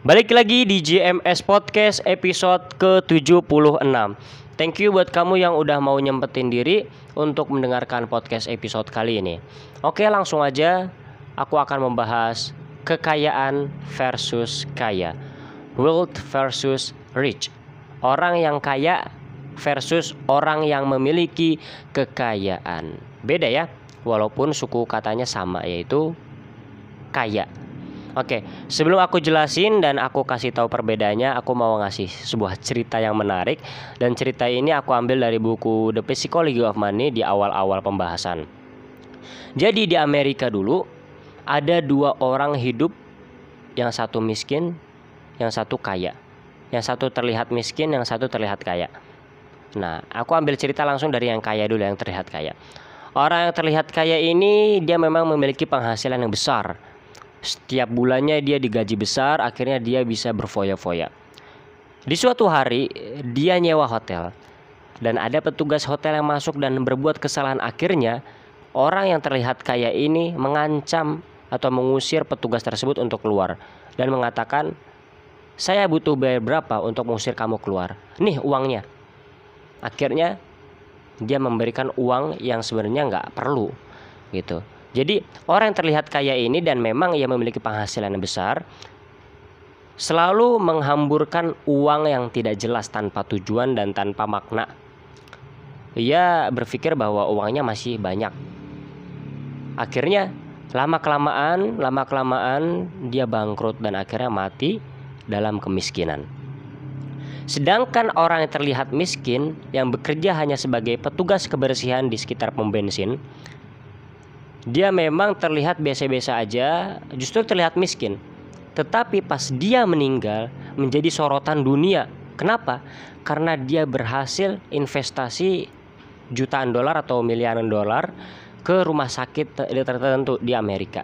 Balik lagi di JMS Podcast episode ke-76 Thank you buat kamu yang udah mau nyempetin diri untuk mendengarkan podcast episode kali ini. Oke langsung aja aku akan membahas kekayaan versus kaya. Wealth versus rich. Orang yang kaya versus orang yang memiliki kekayaan. Beda ya Walaupun suku katanya sama yaitu kaya Oke, sebelum aku jelasin dan aku kasih tahu perbedaannya, aku mau ngasih sebuah cerita yang menarik dan cerita ini aku ambil dari buku The Psychology of Money di awal-awal pembahasan. Jadi di Amerika dulu ada dua orang hidup, yang satu miskin, yang satu kaya. Yang satu terlihat miskin, yang satu terlihat kaya. Nah, aku ambil cerita langsung dari yang kaya dulu, yang terlihat kaya. Orang yang terlihat kaya ini dia memang memiliki penghasilan yang besar setiap bulannya dia digaji besar, akhirnya dia bisa berfoya-foya. Di suatu hari, dia nyewa hotel. Dan ada petugas hotel yang masuk dan berbuat kesalahan akhirnya orang yang terlihat kaya ini mengancam atau mengusir petugas tersebut untuk keluar dan mengatakan saya butuh bayar berapa untuk mengusir kamu keluar. Nih uangnya. Akhirnya dia memberikan uang yang sebenarnya nggak perlu gitu. Jadi orang yang terlihat kaya ini dan memang ia memiliki penghasilan yang besar selalu menghamburkan uang yang tidak jelas tanpa tujuan dan tanpa makna. Ia berpikir bahwa uangnya masih banyak. Akhirnya lama kelamaan, lama kelamaan dia bangkrut dan akhirnya mati dalam kemiskinan. Sedangkan orang yang terlihat miskin yang bekerja hanya sebagai petugas kebersihan di sekitar pom bensin dia memang terlihat biasa-biasa aja, justru terlihat miskin. Tetapi pas dia meninggal menjadi sorotan dunia. Kenapa? Karena dia berhasil investasi jutaan dolar atau miliaran dolar ke rumah sakit tertentu di Amerika.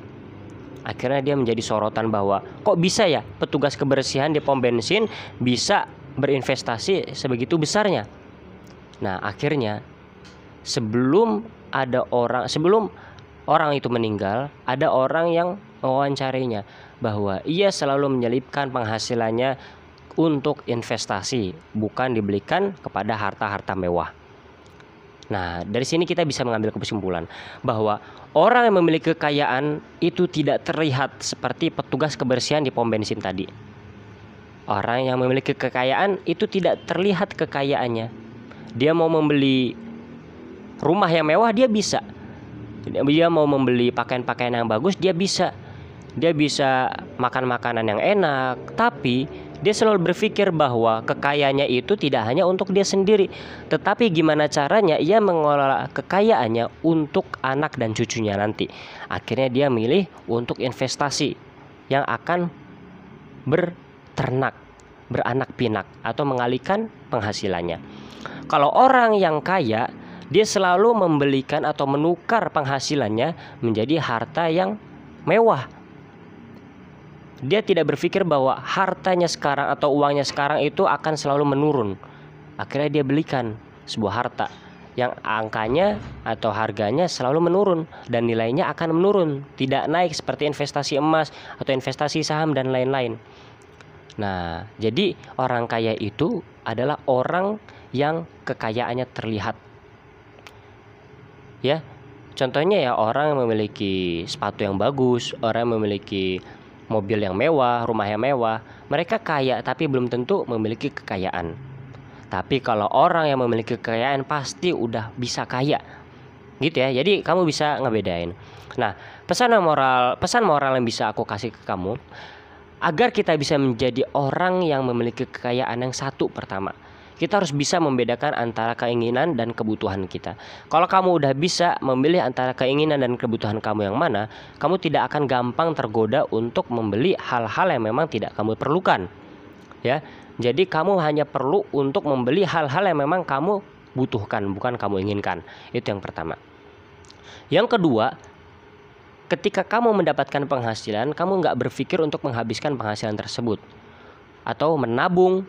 Akhirnya dia menjadi sorotan bahwa kok bisa ya petugas kebersihan di pom bensin bisa berinvestasi sebegitu besarnya. Nah, akhirnya sebelum ada orang sebelum orang itu meninggal, ada orang yang mewawancarinya bahwa ia selalu menyelipkan penghasilannya untuk investasi, bukan dibelikan kepada harta-harta mewah. Nah, dari sini kita bisa mengambil kesimpulan bahwa orang yang memiliki kekayaan itu tidak terlihat seperti petugas kebersihan di pom bensin tadi. Orang yang memiliki kekayaan itu tidak terlihat kekayaannya. Dia mau membeli rumah yang mewah dia bisa, dia mau membeli pakaian-pakaian yang bagus dia bisa. Dia bisa makan makanan yang enak tapi dia selalu berpikir bahwa kekayaannya itu tidak hanya untuk dia sendiri tetapi gimana caranya ia mengelola kekayaannya untuk anak dan cucunya nanti. Akhirnya dia milih untuk investasi yang akan berternak beranak pinak atau mengalihkan penghasilannya. Kalau orang yang kaya dia selalu membelikan atau menukar penghasilannya menjadi harta yang mewah. Dia tidak berpikir bahwa hartanya sekarang atau uangnya sekarang itu akan selalu menurun. Akhirnya dia belikan sebuah harta yang angkanya atau harganya selalu menurun dan nilainya akan menurun, tidak naik seperti investasi emas atau investasi saham dan lain-lain. Nah, jadi orang kaya itu adalah orang yang kekayaannya terlihat ya. Contohnya ya orang yang memiliki sepatu yang bagus orang yang memiliki mobil yang mewah rumah yang mewah mereka kaya tapi belum tentu memiliki kekayaan. Tapi kalau orang yang memiliki kekayaan pasti udah bisa kaya gitu ya. Jadi kamu bisa ngebedain. Nah pesan moral pesan moral yang bisa aku kasih ke kamu agar kita bisa menjadi orang yang memiliki kekayaan yang satu pertama kita harus bisa membedakan antara keinginan dan kebutuhan kita. Kalau kamu udah bisa memilih antara keinginan dan kebutuhan kamu yang mana, kamu tidak akan gampang tergoda untuk membeli hal-hal yang memang tidak kamu perlukan. Ya. Jadi kamu hanya perlu untuk membeli hal-hal yang memang kamu butuhkan, bukan kamu inginkan. Itu yang pertama. Yang kedua, ketika kamu mendapatkan penghasilan, kamu nggak berpikir untuk menghabiskan penghasilan tersebut atau menabung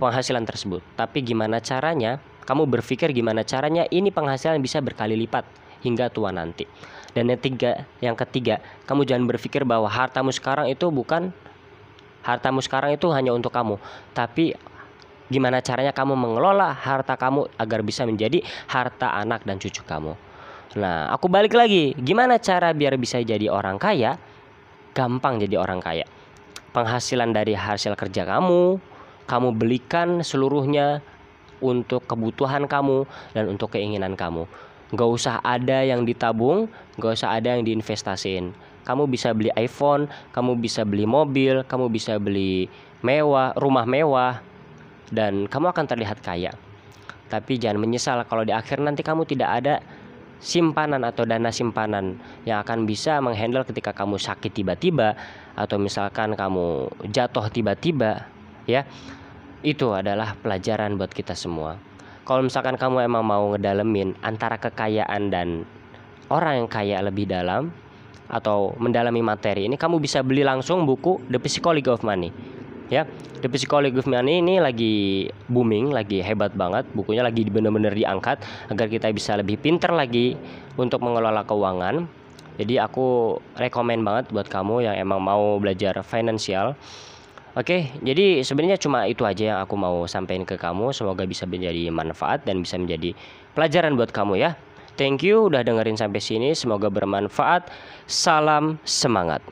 penghasilan tersebut. Tapi gimana caranya? Kamu berpikir gimana caranya ini penghasilan bisa berkali lipat hingga tua nanti. Dan yang tiga, yang ketiga, kamu jangan berpikir bahwa hartamu sekarang itu bukan Hartamu sekarang itu hanya untuk kamu, tapi gimana caranya kamu mengelola harta kamu agar bisa menjadi harta anak dan cucu kamu. Nah, aku balik lagi, gimana cara biar bisa jadi orang kaya? Gampang jadi orang kaya. Penghasilan dari hasil kerja kamu, kamu belikan seluruhnya untuk kebutuhan kamu dan untuk keinginan kamu. Gak usah ada yang ditabung, gak usah ada yang diinvestasiin. Kamu bisa beli iPhone, kamu bisa beli mobil, kamu bisa beli mewah, rumah mewah, dan kamu akan terlihat kaya. Tapi jangan menyesal kalau di akhir nanti kamu tidak ada simpanan atau dana simpanan yang akan bisa menghandle ketika kamu sakit tiba-tiba atau misalkan kamu jatuh tiba-tiba ya itu adalah pelajaran buat kita semua. Kalau misalkan kamu emang mau ngedalemin antara kekayaan dan orang yang kaya lebih dalam atau mendalami materi ini kamu bisa beli langsung buku The Psychology of Money. Ya The Psychology of Money ini lagi booming lagi hebat banget. Bukunya lagi bener-bener diangkat agar kita bisa lebih pinter lagi untuk mengelola keuangan. Jadi aku rekomend banget buat kamu yang emang mau belajar finansial Oke, jadi sebenarnya cuma itu aja yang aku mau sampaikan ke kamu. Semoga bisa menjadi manfaat dan bisa menjadi pelajaran buat kamu ya. Thank you udah dengerin sampai sini. Semoga bermanfaat. Salam semangat.